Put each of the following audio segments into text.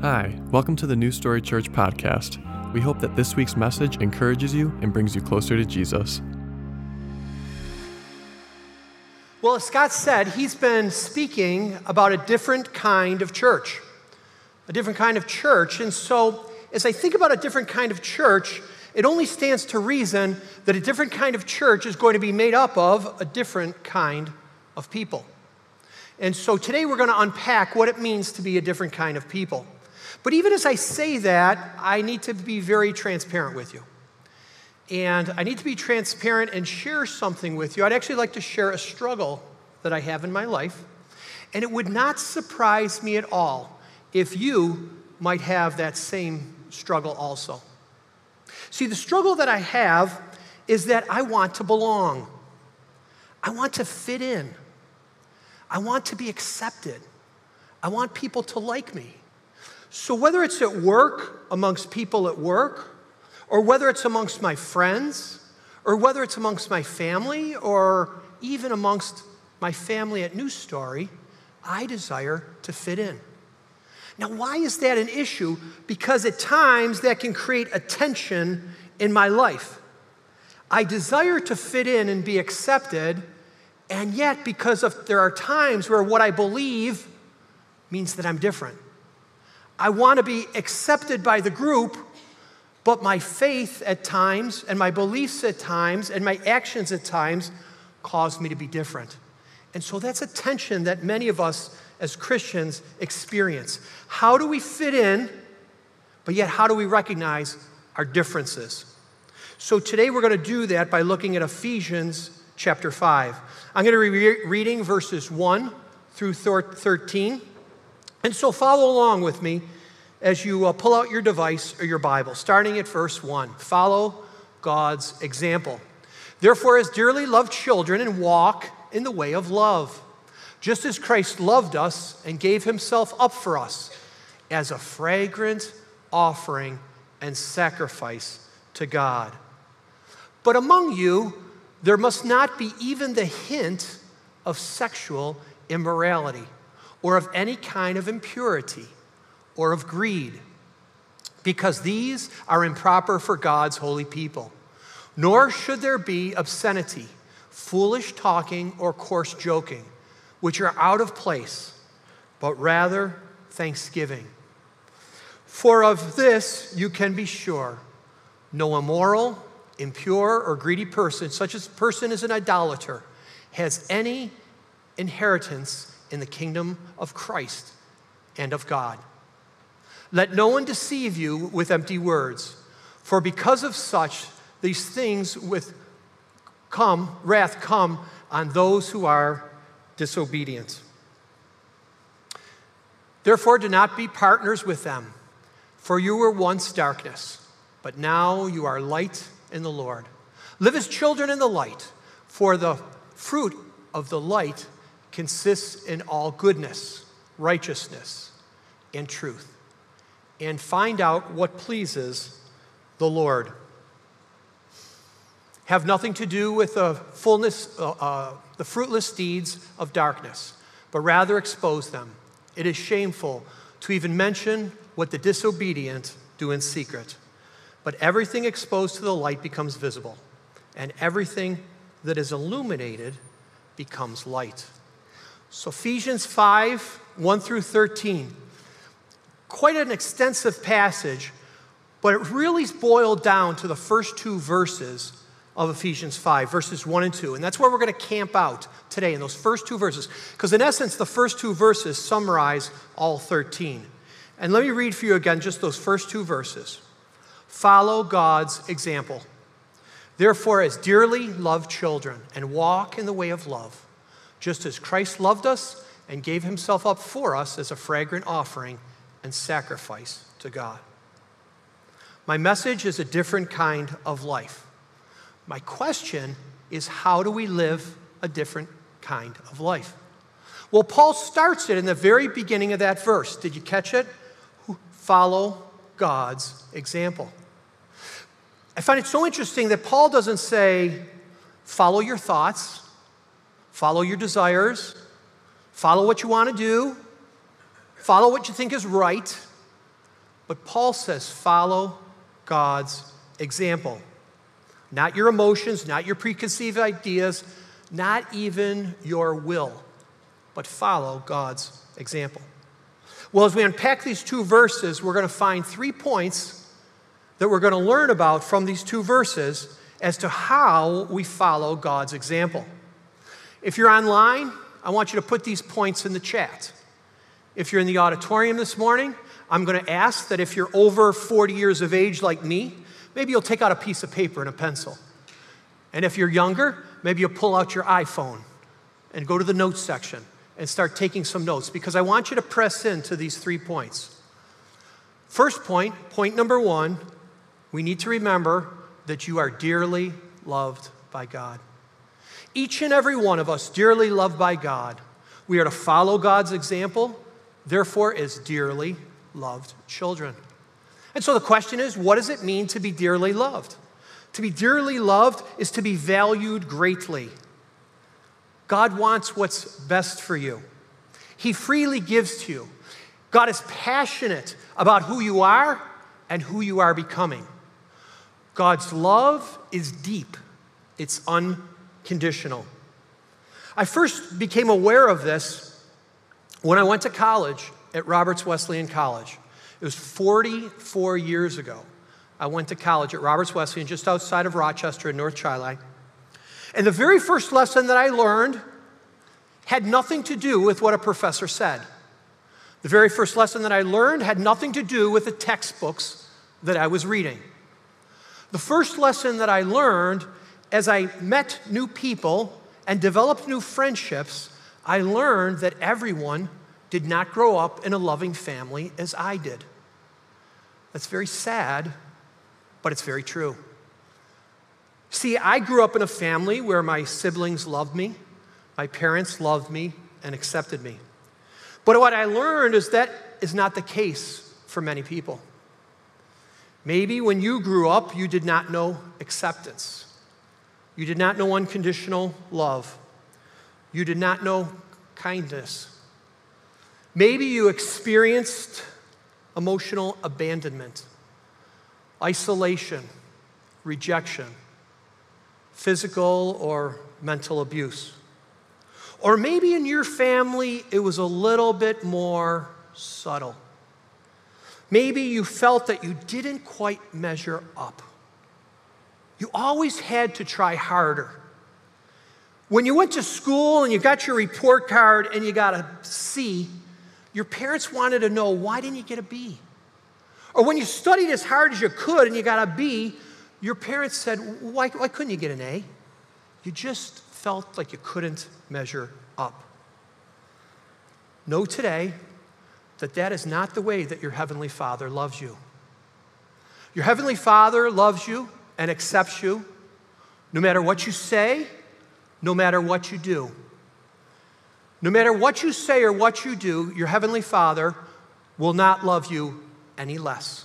Hi, welcome to the New Story Church podcast. We hope that this week's message encourages you and brings you closer to Jesus. Well, as Scott said, he's been speaking about a different kind of church. A different kind of church. And so, as I think about a different kind of church, it only stands to reason that a different kind of church is going to be made up of a different kind of people. And so today we're going to unpack what it means to be a different kind of people. But even as I say that, I need to be very transparent with you. And I need to be transparent and share something with you. I'd actually like to share a struggle that I have in my life. And it would not surprise me at all if you might have that same struggle also. See, the struggle that I have is that I want to belong, I want to fit in, I want to be accepted, I want people to like me. So, whether it's at work, amongst people at work, or whether it's amongst my friends, or whether it's amongst my family, or even amongst my family at New Story, I desire to fit in. Now, why is that an issue? Because at times that can create a tension in my life. I desire to fit in and be accepted, and yet, because of there are times where what I believe means that I'm different. I want to be accepted by the group, but my faith at times, and my beliefs at times, and my actions at times cause me to be different. And so that's a tension that many of us as Christians experience. How do we fit in, but yet how do we recognize our differences? So today we're going to do that by looking at Ephesians chapter 5. I'm going to be re- reading verses 1 through 13. And so follow along with me as you uh, pull out your device or your Bible, starting at verse 1. Follow God's example. Therefore, as dearly loved children, and walk in the way of love, just as Christ loved us and gave himself up for us as a fragrant offering and sacrifice to God. But among you, there must not be even the hint of sexual immorality or of any kind of impurity or of greed, because these are improper for God's holy people. Nor should there be obscenity, foolish talking, or coarse joking, which are out of place, but rather thanksgiving. For of this you can be sure no immoral, impure, or greedy person, such as person as an idolater, has any inheritance in the kingdom of Christ and of God. Let no one deceive you with empty words, for because of such these things with come wrath come on those who are disobedient. Therefore do not be partners with them, for you were once darkness, but now you are light in the Lord. Live as children in the light, for the fruit of the light consists in all goodness, righteousness, and truth. And find out what pleases the Lord. Have nothing to do with the fullness, uh, uh, the fruitless deeds of darkness, but rather expose them. It is shameful to even mention what the disobedient do in secret. But everything exposed to the light becomes visible, and everything that is illuminated becomes light. So, Ephesians 5 1 through 13. Quite an extensive passage, but it really boiled down to the first two verses of Ephesians 5, verses 1 and 2. And that's where we're going to camp out today, in those first two verses. Because, in essence, the first two verses summarize all 13. And let me read for you again just those first two verses. Follow God's example. Therefore, as dearly loved children, and walk in the way of love just as Christ loved us and gave himself up for us as a fragrant offering and sacrifice to God. My message is a different kind of life. My question is how do we live a different kind of life? Well, Paul starts it in the very beginning of that verse. Did you catch it? Follow God's example. I find it so interesting that Paul doesn't say, follow your thoughts, Follow your desires, follow what you want to do, follow what you think is right. But Paul says, follow God's example. Not your emotions, not your preconceived ideas, not even your will, but follow God's example. Well, as we unpack these two verses, we're going to find three points that we're going to learn about from these two verses as to how we follow God's example. If you're online, I want you to put these points in the chat. If you're in the auditorium this morning, I'm going to ask that if you're over 40 years of age like me, maybe you'll take out a piece of paper and a pencil. And if you're younger, maybe you'll pull out your iPhone and go to the notes section and start taking some notes because I want you to press into these three points. First point, point number one, we need to remember that you are dearly loved by God. Each and every one of us, dearly loved by God. We are to follow God's example, therefore, as dearly loved children. And so the question is what does it mean to be dearly loved? To be dearly loved is to be valued greatly. God wants what's best for you, He freely gives to you. God is passionate about who you are and who you are becoming. God's love is deep, it's unconditional. I first became aware of this when I went to college at Roberts Wesleyan College. It was 44 years ago. I went to college at Roberts Wesleyan, just outside of Rochester in North Chili And the very first lesson that I learned had nothing to do with what a professor said. The very first lesson that I learned had nothing to do with the textbooks that I was reading. The first lesson that I learned as I met new people and developed new friendships, I learned that everyone did not grow up in a loving family as I did. That's very sad, but it's very true. See, I grew up in a family where my siblings loved me, my parents loved me, and accepted me. But what I learned is that is not the case for many people. Maybe when you grew up, you did not know acceptance. You did not know unconditional love. You did not know kindness. Maybe you experienced emotional abandonment, isolation, rejection, physical or mental abuse. Or maybe in your family it was a little bit more subtle. Maybe you felt that you didn't quite measure up. You always had to try harder. When you went to school and you got your report card and you got a C, your parents wanted to know why didn't you get a B? Or when you studied as hard as you could and you got a B, your parents said, why, why couldn't you get an A? You just felt like you couldn't measure up. Know today that that is not the way that your Heavenly Father loves you. Your Heavenly Father loves you and accepts you no matter what you say, no matter what you do. No matter what you say or what you do, your Heavenly Father will not love you any less.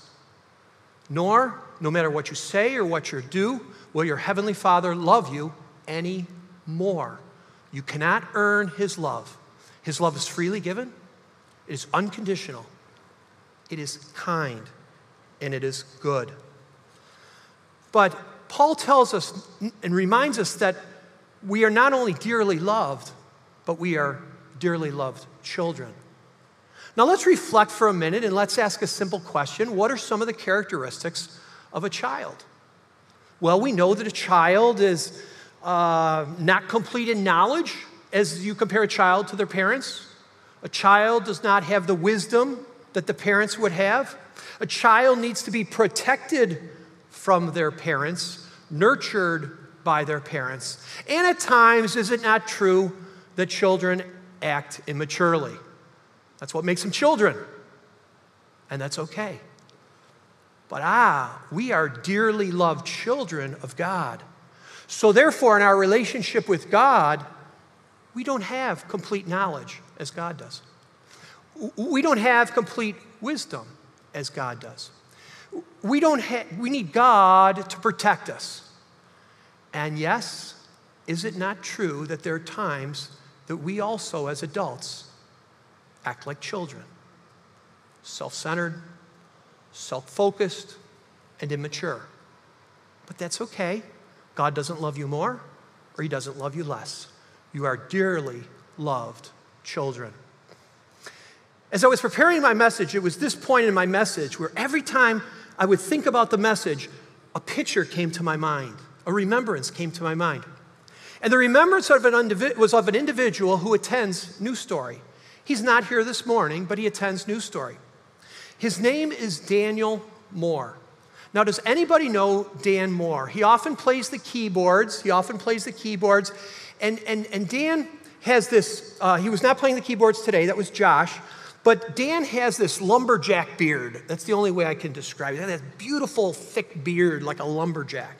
Nor, no matter what you say or what you do, will your Heavenly Father love you any more. You cannot earn His love. His love is freely given, it is unconditional, it is kind, and it is good. But Paul tells us and reminds us that we are not only dearly loved, but we are dearly loved children. Now let's reflect for a minute and let's ask a simple question What are some of the characteristics of a child? Well, we know that a child is uh, not complete in knowledge as you compare a child to their parents. A child does not have the wisdom that the parents would have. A child needs to be protected from their parents, nurtured by their parents. And at times, is it not true that children act immaturely? That's what makes them children. And that's okay. But ah, we are dearly loved children of God. So, therefore, in our relationship with God, we don't have complete knowledge as God does. We don't have complete wisdom as God does. We, don't ha- we need God to protect us. And yes, is it not true that there are times that we also, as adults, act like children? Self centered, self focused, and immature. But that's okay. God doesn't love you more, or He doesn't love you less. You are dearly loved children. As I was preparing my message, it was this point in my message where every time I would think about the message, a picture came to my mind, a remembrance came to my mind. And the remembrance of was of an individual who attends New Story. He's not here this morning, but he attends New Story. His name is Daniel Moore. Now, does anybody know Dan Moore? He often plays the keyboards. He often plays the keyboards. And, and, and Dan has this, uh, he was not playing the keyboards today, that was Josh. But Dan has this lumberjack beard. That's the only way I can describe it. He had that beautiful, thick beard like a lumberjack.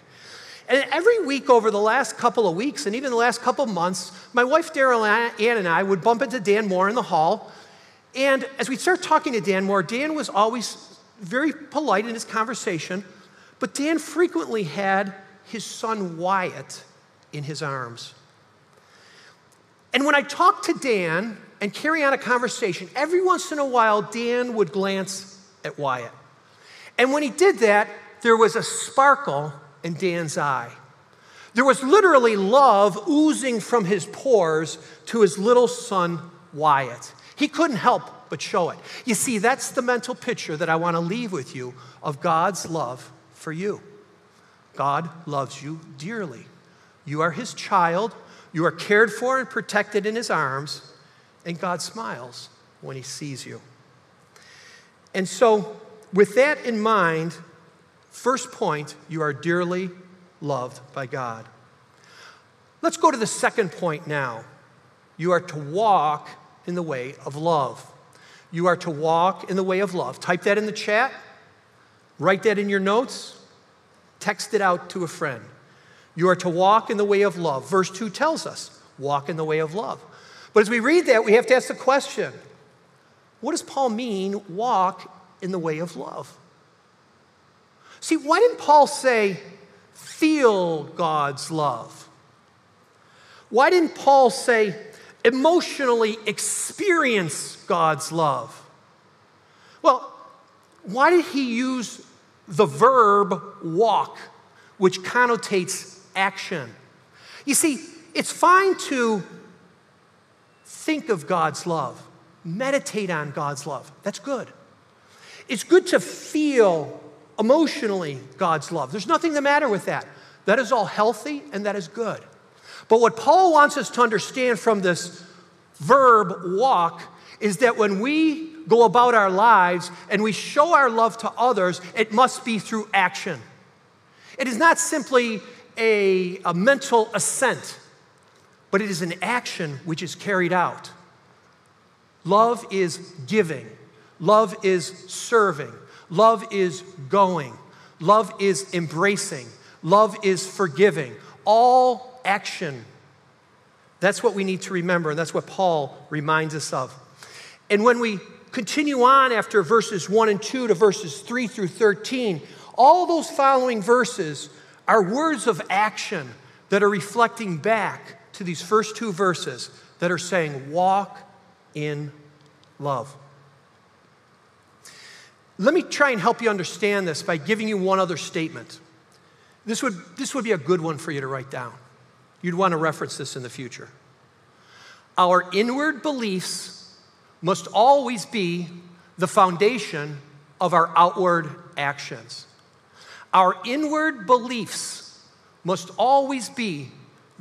And every week over the last couple of weeks, and even the last couple of months, my wife Daryl Ann and I would bump into Dan Moore in the hall. And as we'd start talking to Dan Moore, Dan was always very polite in his conversation, but Dan frequently had his son Wyatt in his arms. And when I talked to Dan and carry on a conversation, every once in a while, Dan would glance at Wyatt. And when he did that, there was a sparkle in Dan's eye. There was literally love oozing from his pores to his little son, Wyatt. He couldn't help but show it. You see, that's the mental picture that I want to leave with you of God's love for you. God loves you dearly. You are his child, you are cared for and protected in his arms, and God smiles when he sees you. And so, with that in mind, First point, you are dearly loved by God. Let's go to the second point now. You are to walk in the way of love. You are to walk in the way of love. Type that in the chat, write that in your notes, text it out to a friend. You are to walk in the way of love. Verse 2 tells us, walk in the way of love. But as we read that, we have to ask the question what does Paul mean, walk in the way of love? See, why didn't Paul say, feel God's love? Why didn't Paul say, emotionally experience God's love? Well, why did he use the verb walk, which connotates action? You see, it's fine to think of God's love, meditate on God's love. That's good. It's good to feel emotionally God's love. There's nothing the matter with that. That is all healthy and that is good. But what Paul wants us to understand from this verb walk is that when we go about our lives and we show our love to others, it must be through action. It is not simply a, a mental assent, but it is an action which is carried out. Love is giving, love is serving, Love is going. Love is embracing. Love is forgiving. All action. That's what we need to remember, and that's what Paul reminds us of. And when we continue on after verses 1 and 2 to verses 3 through 13, all those following verses are words of action that are reflecting back to these first two verses that are saying, Walk in love. Let me try and help you understand this by giving you one other statement. This would, this would be a good one for you to write down. You'd want to reference this in the future. Our inward beliefs must always be the foundation of our outward actions. Our inward beliefs must always be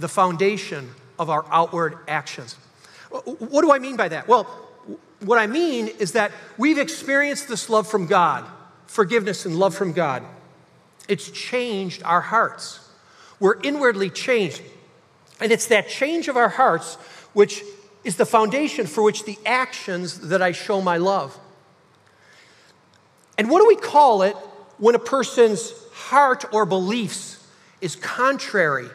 the foundation of our outward actions. What do I mean by that? Well, what I mean is that we've experienced this love from God, forgiveness and love from God. It's changed our hearts. We're inwardly changed. And it's that change of our hearts which is the foundation for which the actions that I show my love. And what do we call it when a person's heart or beliefs is contrary,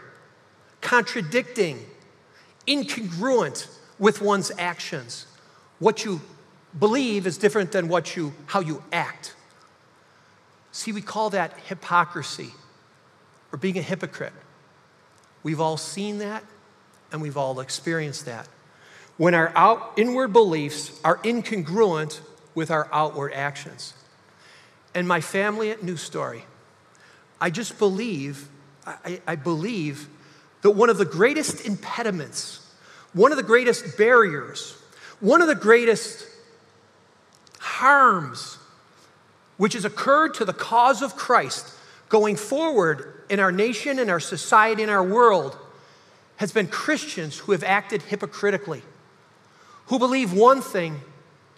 contradicting, incongruent with one's actions? What you believe is different than what you, how you act. See, we call that hypocrisy or being a hypocrite. We've all seen that and we've all experienced that. When our out, inward beliefs are incongruent with our outward actions. and my family at New Story, I just believe, I, I believe that one of the greatest impediments, one of the greatest barriers, one of the greatest harms which has occurred to the cause of Christ going forward in our nation, in our society, in our world, has been Christians who have acted hypocritically, who believe one thing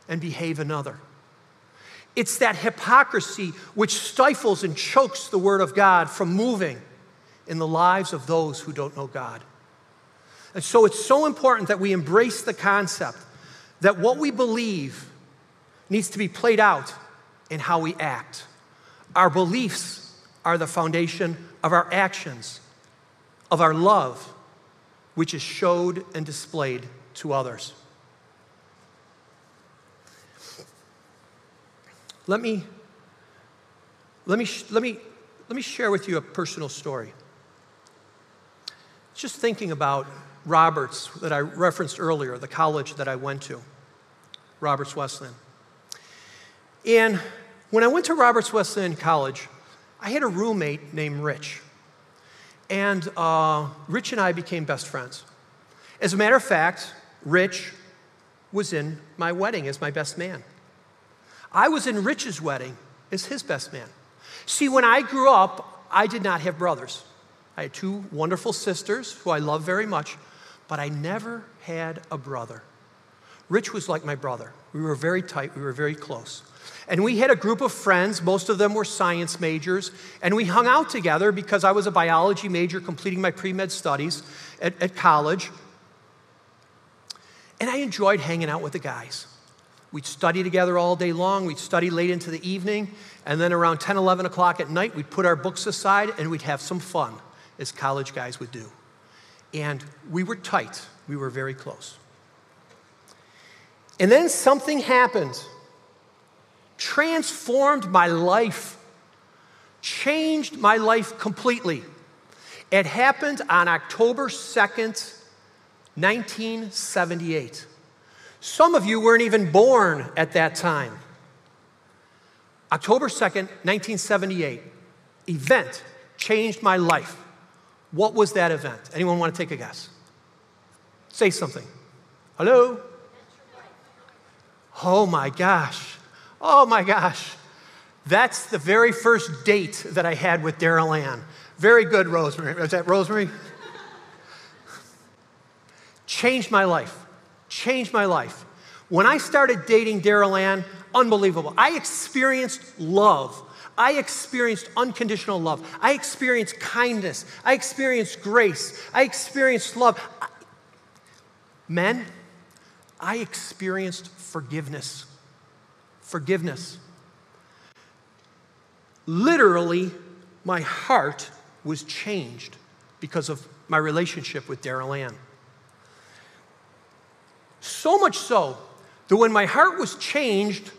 and behave another. It's that hypocrisy which stifles and chokes the Word of God from moving in the lives of those who don't know God. And so it's so important that we embrace the concept that what we believe needs to be played out in how we act. Our beliefs are the foundation of our actions, of our love, which is showed and displayed to others. Let me, let me, let me, let me share with you a personal story. Just thinking about Roberts that I referenced earlier, the college that I went to, Roberts Wesleyan. And when I went to Roberts Wesleyan College, I had a roommate named Rich. And uh, Rich and I became best friends. As a matter of fact, Rich was in my wedding as my best man. I was in Rich's wedding as his best man. See, when I grew up, I did not have brothers. I had two wonderful sisters who I love very much, but I never had a brother. Rich was like my brother. We were very tight, we were very close. And we had a group of friends, most of them were science majors, and we hung out together because I was a biology major completing my pre med studies at, at college. And I enjoyed hanging out with the guys. We'd study together all day long, we'd study late into the evening, and then around 10, 11 o'clock at night, we'd put our books aside and we'd have some fun, as college guys would do. And we were tight, we were very close. And then something happened transformed my life, changed my life completely. It happened on October 2nd, 1978. Some of you weren't even born at that time. October 2nd, 1978, event changed my life. What was that event? Anyone want to take a guess? Say something. Hello? Oh my gosh. Oh my gosh. That's the very first date that I had with Daryl Ann. Very good, Rosemary. Was that Rosemary? Changed my life. Changed my life. When I started dating Daryl Ann, unbelievable. I experienced love. I experienced unconditional love. I experienced kindness. I experienced grace. I experienced love. Men, I experienced forgiveness forgiveness. Literally, my heart was changed because of my relationship with Daryl Ann. So much so that when my heart was changed,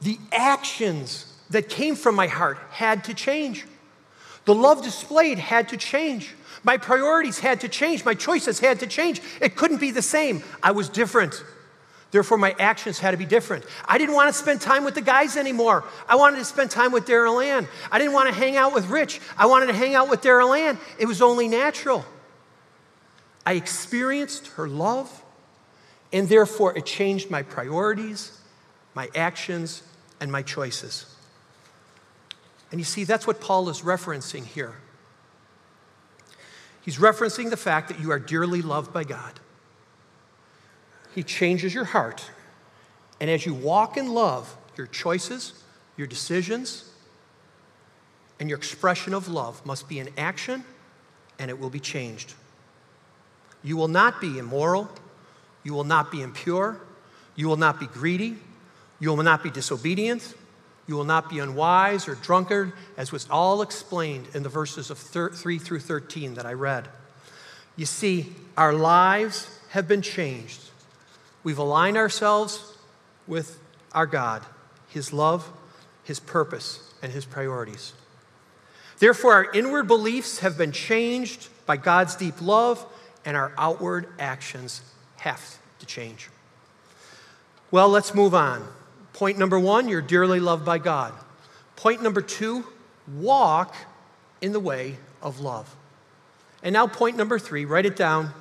the actions that came from my heart had to change. The love displayed had to change. My priorities had to change. My choices had to change. It couldn't be the same. I was different. Therefore, my actions had to be different. I didn't want to spend time with the guys anymore. I wanted to spend time with Daryl Ann. I didn't want to hang out with Rich. I wanted to hang out with Daryl Ann. It was only natural. I experienced her love, and therefore it changed my priorities, my actions, and my choices. And you see, that's what Paul is referencing here. He's referencing the fact that you are dearly loved by God. He changes your heart. And as you walk in love, your choices, your decisions, and your expression of love must be in action and it will be changed. You will not be immoral. You will not be impure. You will not be greedy. You will not be disobedient. You will not be unwise or drunkard, as was all explained in the verses of 3 through 13 that I read. You see, our lives have been changed We've aligned ourselves with our God, His love, His purpose, and His priorities. Therefore, our inward beliefs have been changed by God's deep love, and our outward actions have to change. Well, let's move on. Point number one, you're dearly loved by God. Point number two, walk in the way of love. And now, point number three, write it down.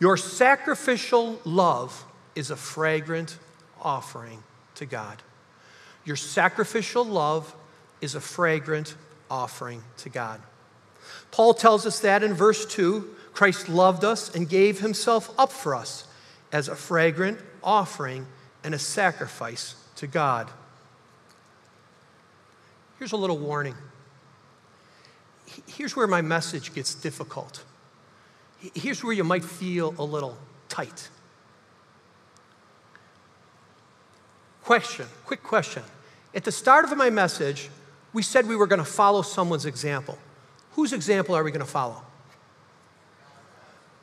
Your sacrificial love is a fragrant offering to God. Your sacrificial love is a fragrant offering to God. Paul tells us that in verse 2 Christ loved us and gave himself up for us as a fragrant offering and a sacrifice to God. Here's a little warning. Here's where my message gets difficult. Here's where you might feel a little tight. Question, quick question. At the start of my message, we said we were going to follow someone's example. Whose example are we going to follow?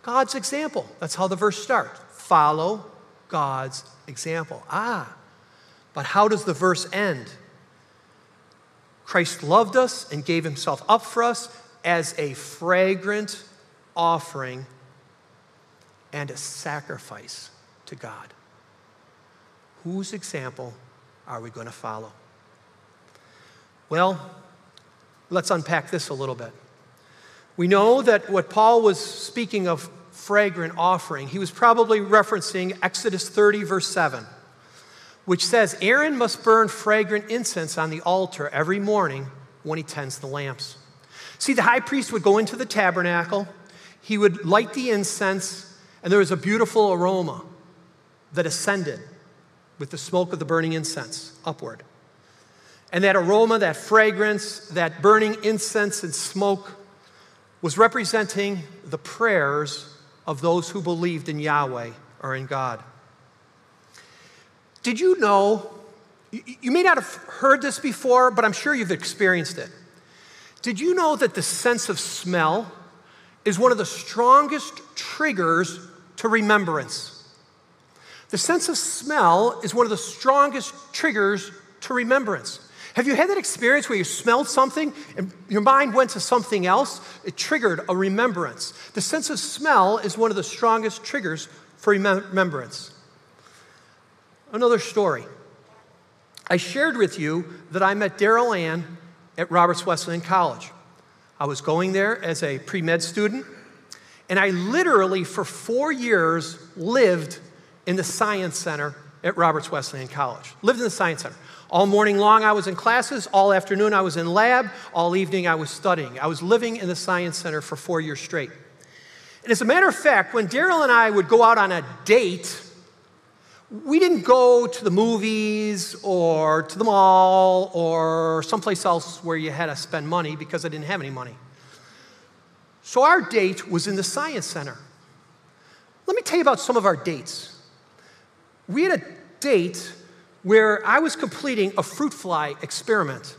God's example. That's how the verse starts. Follow God's example. Ah, but how does the verse end? Christ loved us and gave himself up for us as a fragrant offering and a sacrifice to God. Whose example are we going to follow? Well, let's unpack this a little bit. We know that what Paul was speaking of fragrant offering, he was probably referencing Exodus 30, verse 7, which says Aaron must burn fragrant incense on the altar every morning when he tends the lamps. See, the high priest would go into the tabernacle, he would light the incense, and there was a beautiful aroma that ascended with the smoke of the burning incense upward. And that aroma, that fragrance, that burning incense and smoke was representing the prayers of those who believed in Yahweh or in God. Did you know? You may not have heard this before, but I'm sure you've experienced it. Did you know that the sense of smell is one of the strongest triggers to remembrance? The sense of smell is one of the strongest triggers to remembrance. Have you had that experience where you smelled something and your mind went to something else? It triggered a remembrance. The sense of smell is one of the strongest triggers for remembrance. Another story. I shared with you that I met Daryl Ann at Roberts Wesleyan College. I was going there as a pre med student, and I literally, for four years, lived in the Science Center at Roberts Wesleyan College. Lived in the Science Center. All morning long, I was in classes. All afternoon, I was in lab. All evening, I was studying. I was living in the Science Center for four years straight. And as a matter of fact, when Daryl and I would go out on a date, we didn't go to the movies or to the mall or someplace else where you had to spend money because I didn't have any money. So our date was in the Science Center. Let me tell you about some of our dates we had a date where I was completing a fruit fly experiment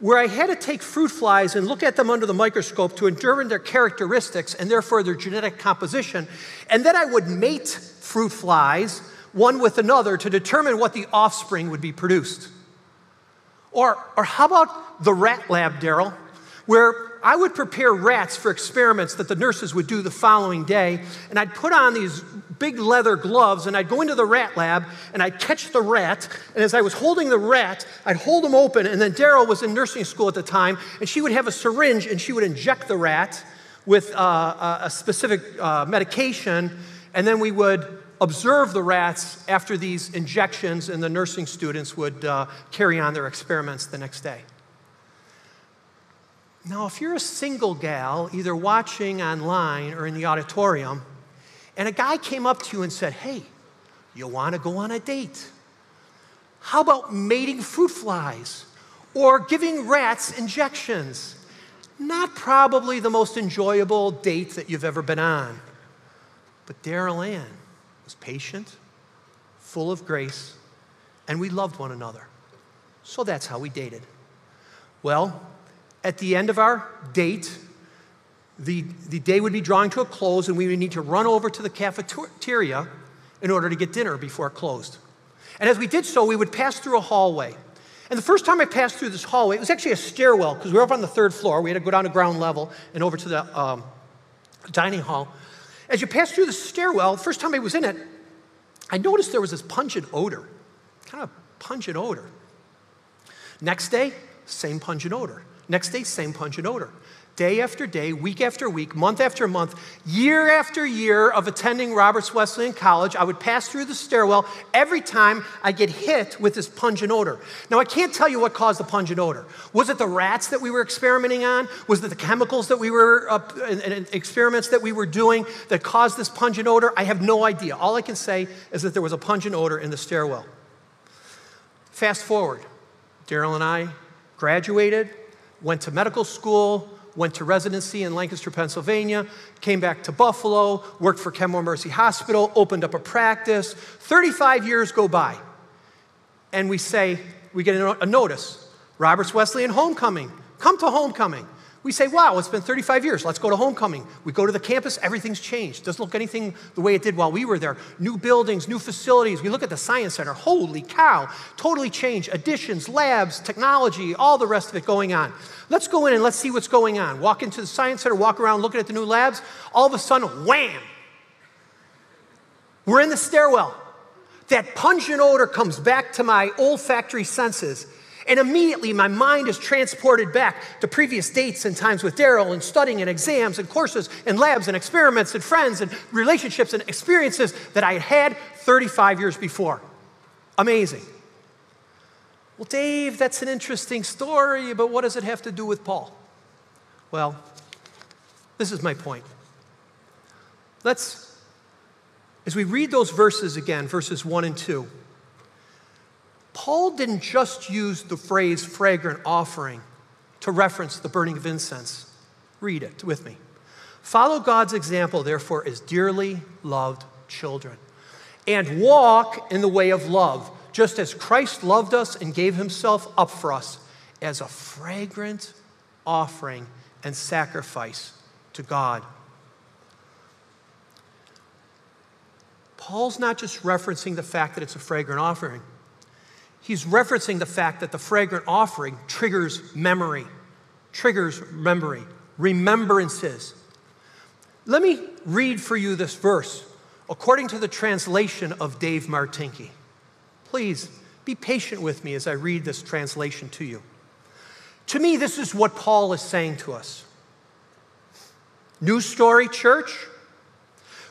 where I had to take fruit flies and look at them under the microscope to determine their characteristics and therefore their genetic composition. And then I would mate fruit flies one with another to determine what the offspring would be produced. Or, or how about the rat lab, Daryl, where I would prepare rats for experiments that the nurses would do the following day, and I'd put on these big leather gloves and I'd go into the rat lab and I'd catch the rat. And as I was holding the rat, I'd hold him open. And then Daryl was in nursing school at the time, and she would have a syringe and she would inject the rat with uh, a specific uh, medication. And then we would observe the rats after these injections, and the nursing students would uh, carry on their experiments the next day. Now, if you're a single gal, either watching online or in the auditorium, and a guy came up to you and said, Hey, you want to go on a date? How about mating fruit flies or giving rats injections? Not probably the most enjoyable date that you've ever been on. But Daryl Ann was patient, full of grace, and we loved one another. So that's how we dated. Well, at the end of our date, the, the day would be drawing to a close, and we would need to run over to the cafeteria in order to get dinner before it closed. And as we did so, we would pass through a hallway. And the first time I passed through this hallway, it was actually a stairwell because we were up on the third floor. We had to go down to ground level and over to the um, dining hall. As you pass through the stairwell, the first time I was in it, I noticed there was this pungent odor, kind of pungent odor. Next day, same pungent odor. Next day, same pungent odor day after day, week after week, month after month, year after year of attending Roberts Wesleyan College, I would pass through the stairwell every time I get hit with this pungent odor. Now, I can't tell you what caused the pungent odor. Was it the rats that we were experimenting on? Was it the chemicals that we were, uh, and, and experiments that we were doing that caused this pungent odor? I have no idea. All I can say is that there was a pungent odor in the stairwell. Fast forward, Daryl and I graduated, went to medical school, went to residency in Lancaster, Pennsylvania, came back to Buffalo, worked for Kenmore Mercy Hospital, opened up a practice. 35 years go by, and we say, we get a notice Roberts Wesleyan Homecoming. Come to homecoming. We say, wow, it's been 35 years. Let's go to homecoming. We go to the campus, everything's changed. Doesn't look anything the way it did while we were there. New buildings, new facilities. We look at the Science Center. Holy cow, totally changed. Additions, labs, technology, all the rest of it going on. Let's go in and let's see what's going on. Walk into the Science Center, walk around looking at the new labs. All of a sudden, wham! We're in the stairwell. That pungent odor comes back to my olfactory senses and immediately my mind is transported back to previous dates and times with Daryl and studying and exams and courses and labs and experiments and friends and relationships and experiences that I had had 35 years before. Amazing. Well, Dave, that's an interesting story, but what does it have to do with Paul? Well, this is my point. Let's, as we read those verses again, verses 1 and 2, Paul didn't just use the phrase fragrant offering to reference the burning of incense. Read it with me. Follow God's example, therefore, as dearly loved children, and walk in the way of love, just as Christ loved us and gave himself up for us as a fragrant offering and sacrifice to God. Paul's not just referencing the fact that it's a fragrant offering he's referencing the fact that the fragrant offering triggers memory, triggers memory, remembrances. Let me read for you this verse according to the translation of Dave Martinke. Please be patient with me as I read this translation to you. To me, this is what Paul is saying to us. New Story Church,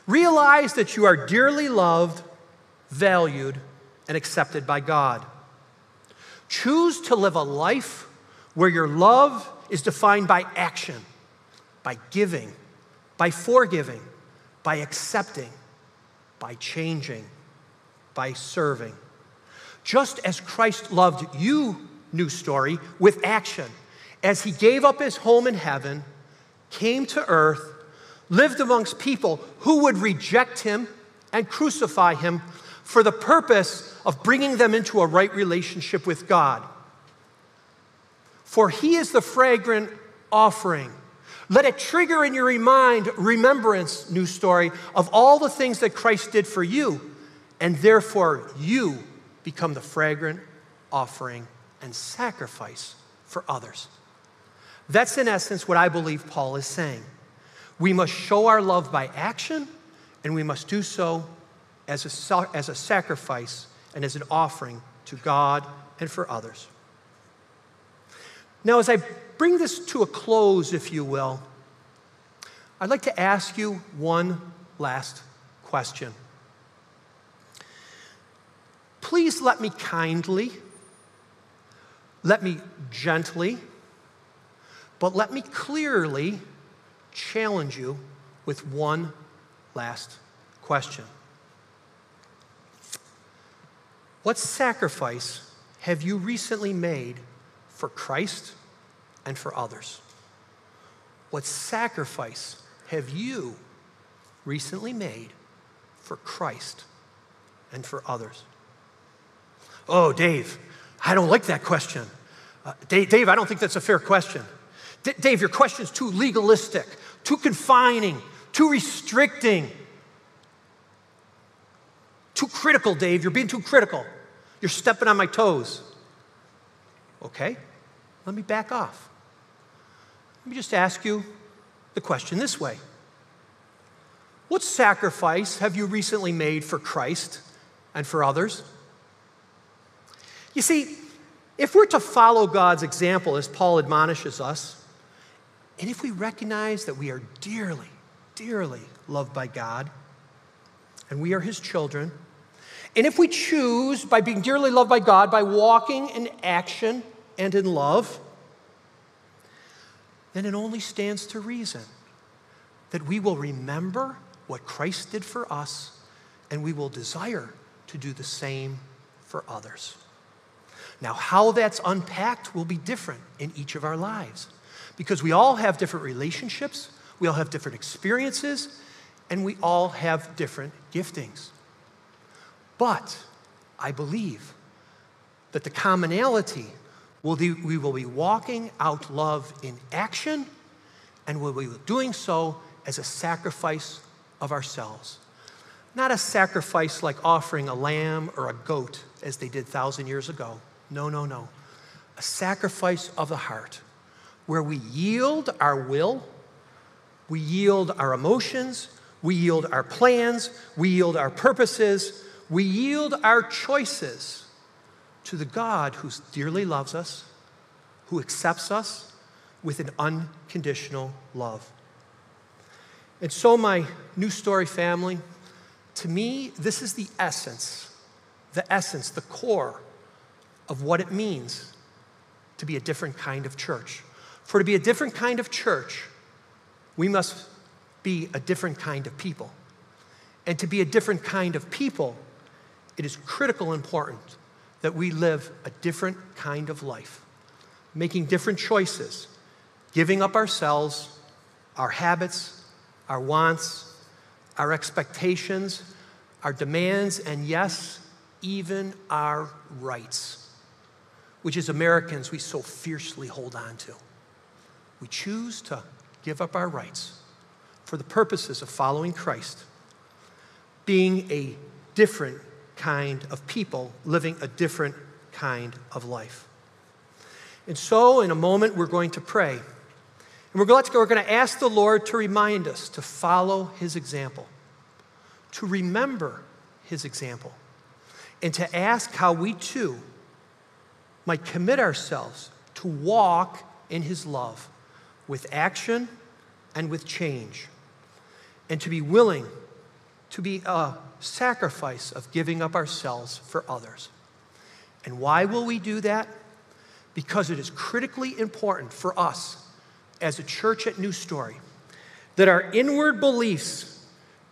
realize that you are dearly loved, valued, and accepted by God. Choose to live a life where your love is defined by action, by giving, by forgiving, by accepting, by changing, by serving. Just as Christ loved you, new story, with action, as he gave up his home in heaven, came to earth, lived amongst people who would reject him and crucify him for the purpose of bringing them into a right relationship with God. For he is the fragrant offering. Let it trigger in your mind remembrance, new story, of all the things that Christ did for you, and therefore you become the fragrant offering and sacrifice for others. That's in essence what I believe Paul is saying. We must show our love by action, and we must do so as a, as a sacrifice and as an offering to God and for others. Now, as I bring this to a close, if you will, I'd like to ask you one last question. Please let me kindly, let me gently, but let me clearly challenge you with one last question. What sacrifice have you recently made for Christ and for others? What sacrifice have you recently made for Christ and for others? Oh, Dave, I don't like that question. Uh, Dave, Dave, I don't think that's a fair question. D- Dave, your question's too legalistic, too confining, too restricting. Too critical, Dave. You're being too critical. You're stepping on my toes. Okay, let me back off. Let me just ask you the question this way What sacrifice have you recently made for Christ and for others? You see, if we're to follow God's example as Paul admonishes us, and if we recognize that we are dearly, dearly loved by God, and we are his children, and if we choose, by being dearly loved by God, by walking in action and in love, then it only stands to reason that we will remember what Christ did for us and we will desire to do the same for others. Now, how that's unpacked will be different in each of our lives because we all have different relationships, we all have different experiences, and we all have different giftings. But I believe that the commonality will be, we will be walking out love in action, and we'll be doing so as a sacrifice of ourselves. Not a sacrifice like offering a lamb or a goat as they did thousand years ago. No, no, no. A sacrifice of the heart where we yield our will, we yield our emotions, we yield our plans, we yield our purposes, we yield our choices to the God who dearly loves us, who accepts us with an unconditional love. And so, my new story family, to me, this is the essence, the essence, the core of what it means to be a different kind of church. For to be a different kind of church, we must be a different kind of people. And to be a different kind of people, it is critical important that we live a different kind of life, making different choices, giving up ourselves, our habits, our wants, our expectations, our demands, and yes, even our rights, which as Americans we so fiercely hold on to. We choose to give up our rights for the purposes of following Christ, being a different kind of people, living a different kind of life. And so, in a moment, we're going to pray. And we're going to, ask the Lord to remind us to follow his example, to remember his example, and to ask how we too might commit ourselves to walk in his love with action and with change and to be willing to be a sacrifice of giving up ourselves for others. And why will we do that? Because it is critically important for us as a church at New Story that our inward beliefs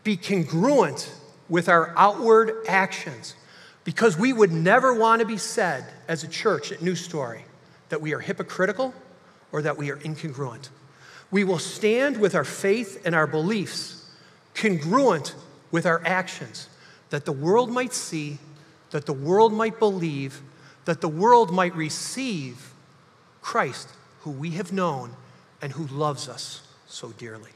be congruent with our outward actions. Because we would never want to be said as a church at New Story that we are hypocritical or that we are incongruent. We will stand with our faith and our beliefs congruent with our actions, that the world might see, that the world might believe, that the world might receive Christ, who we have known and who loves us so dearly.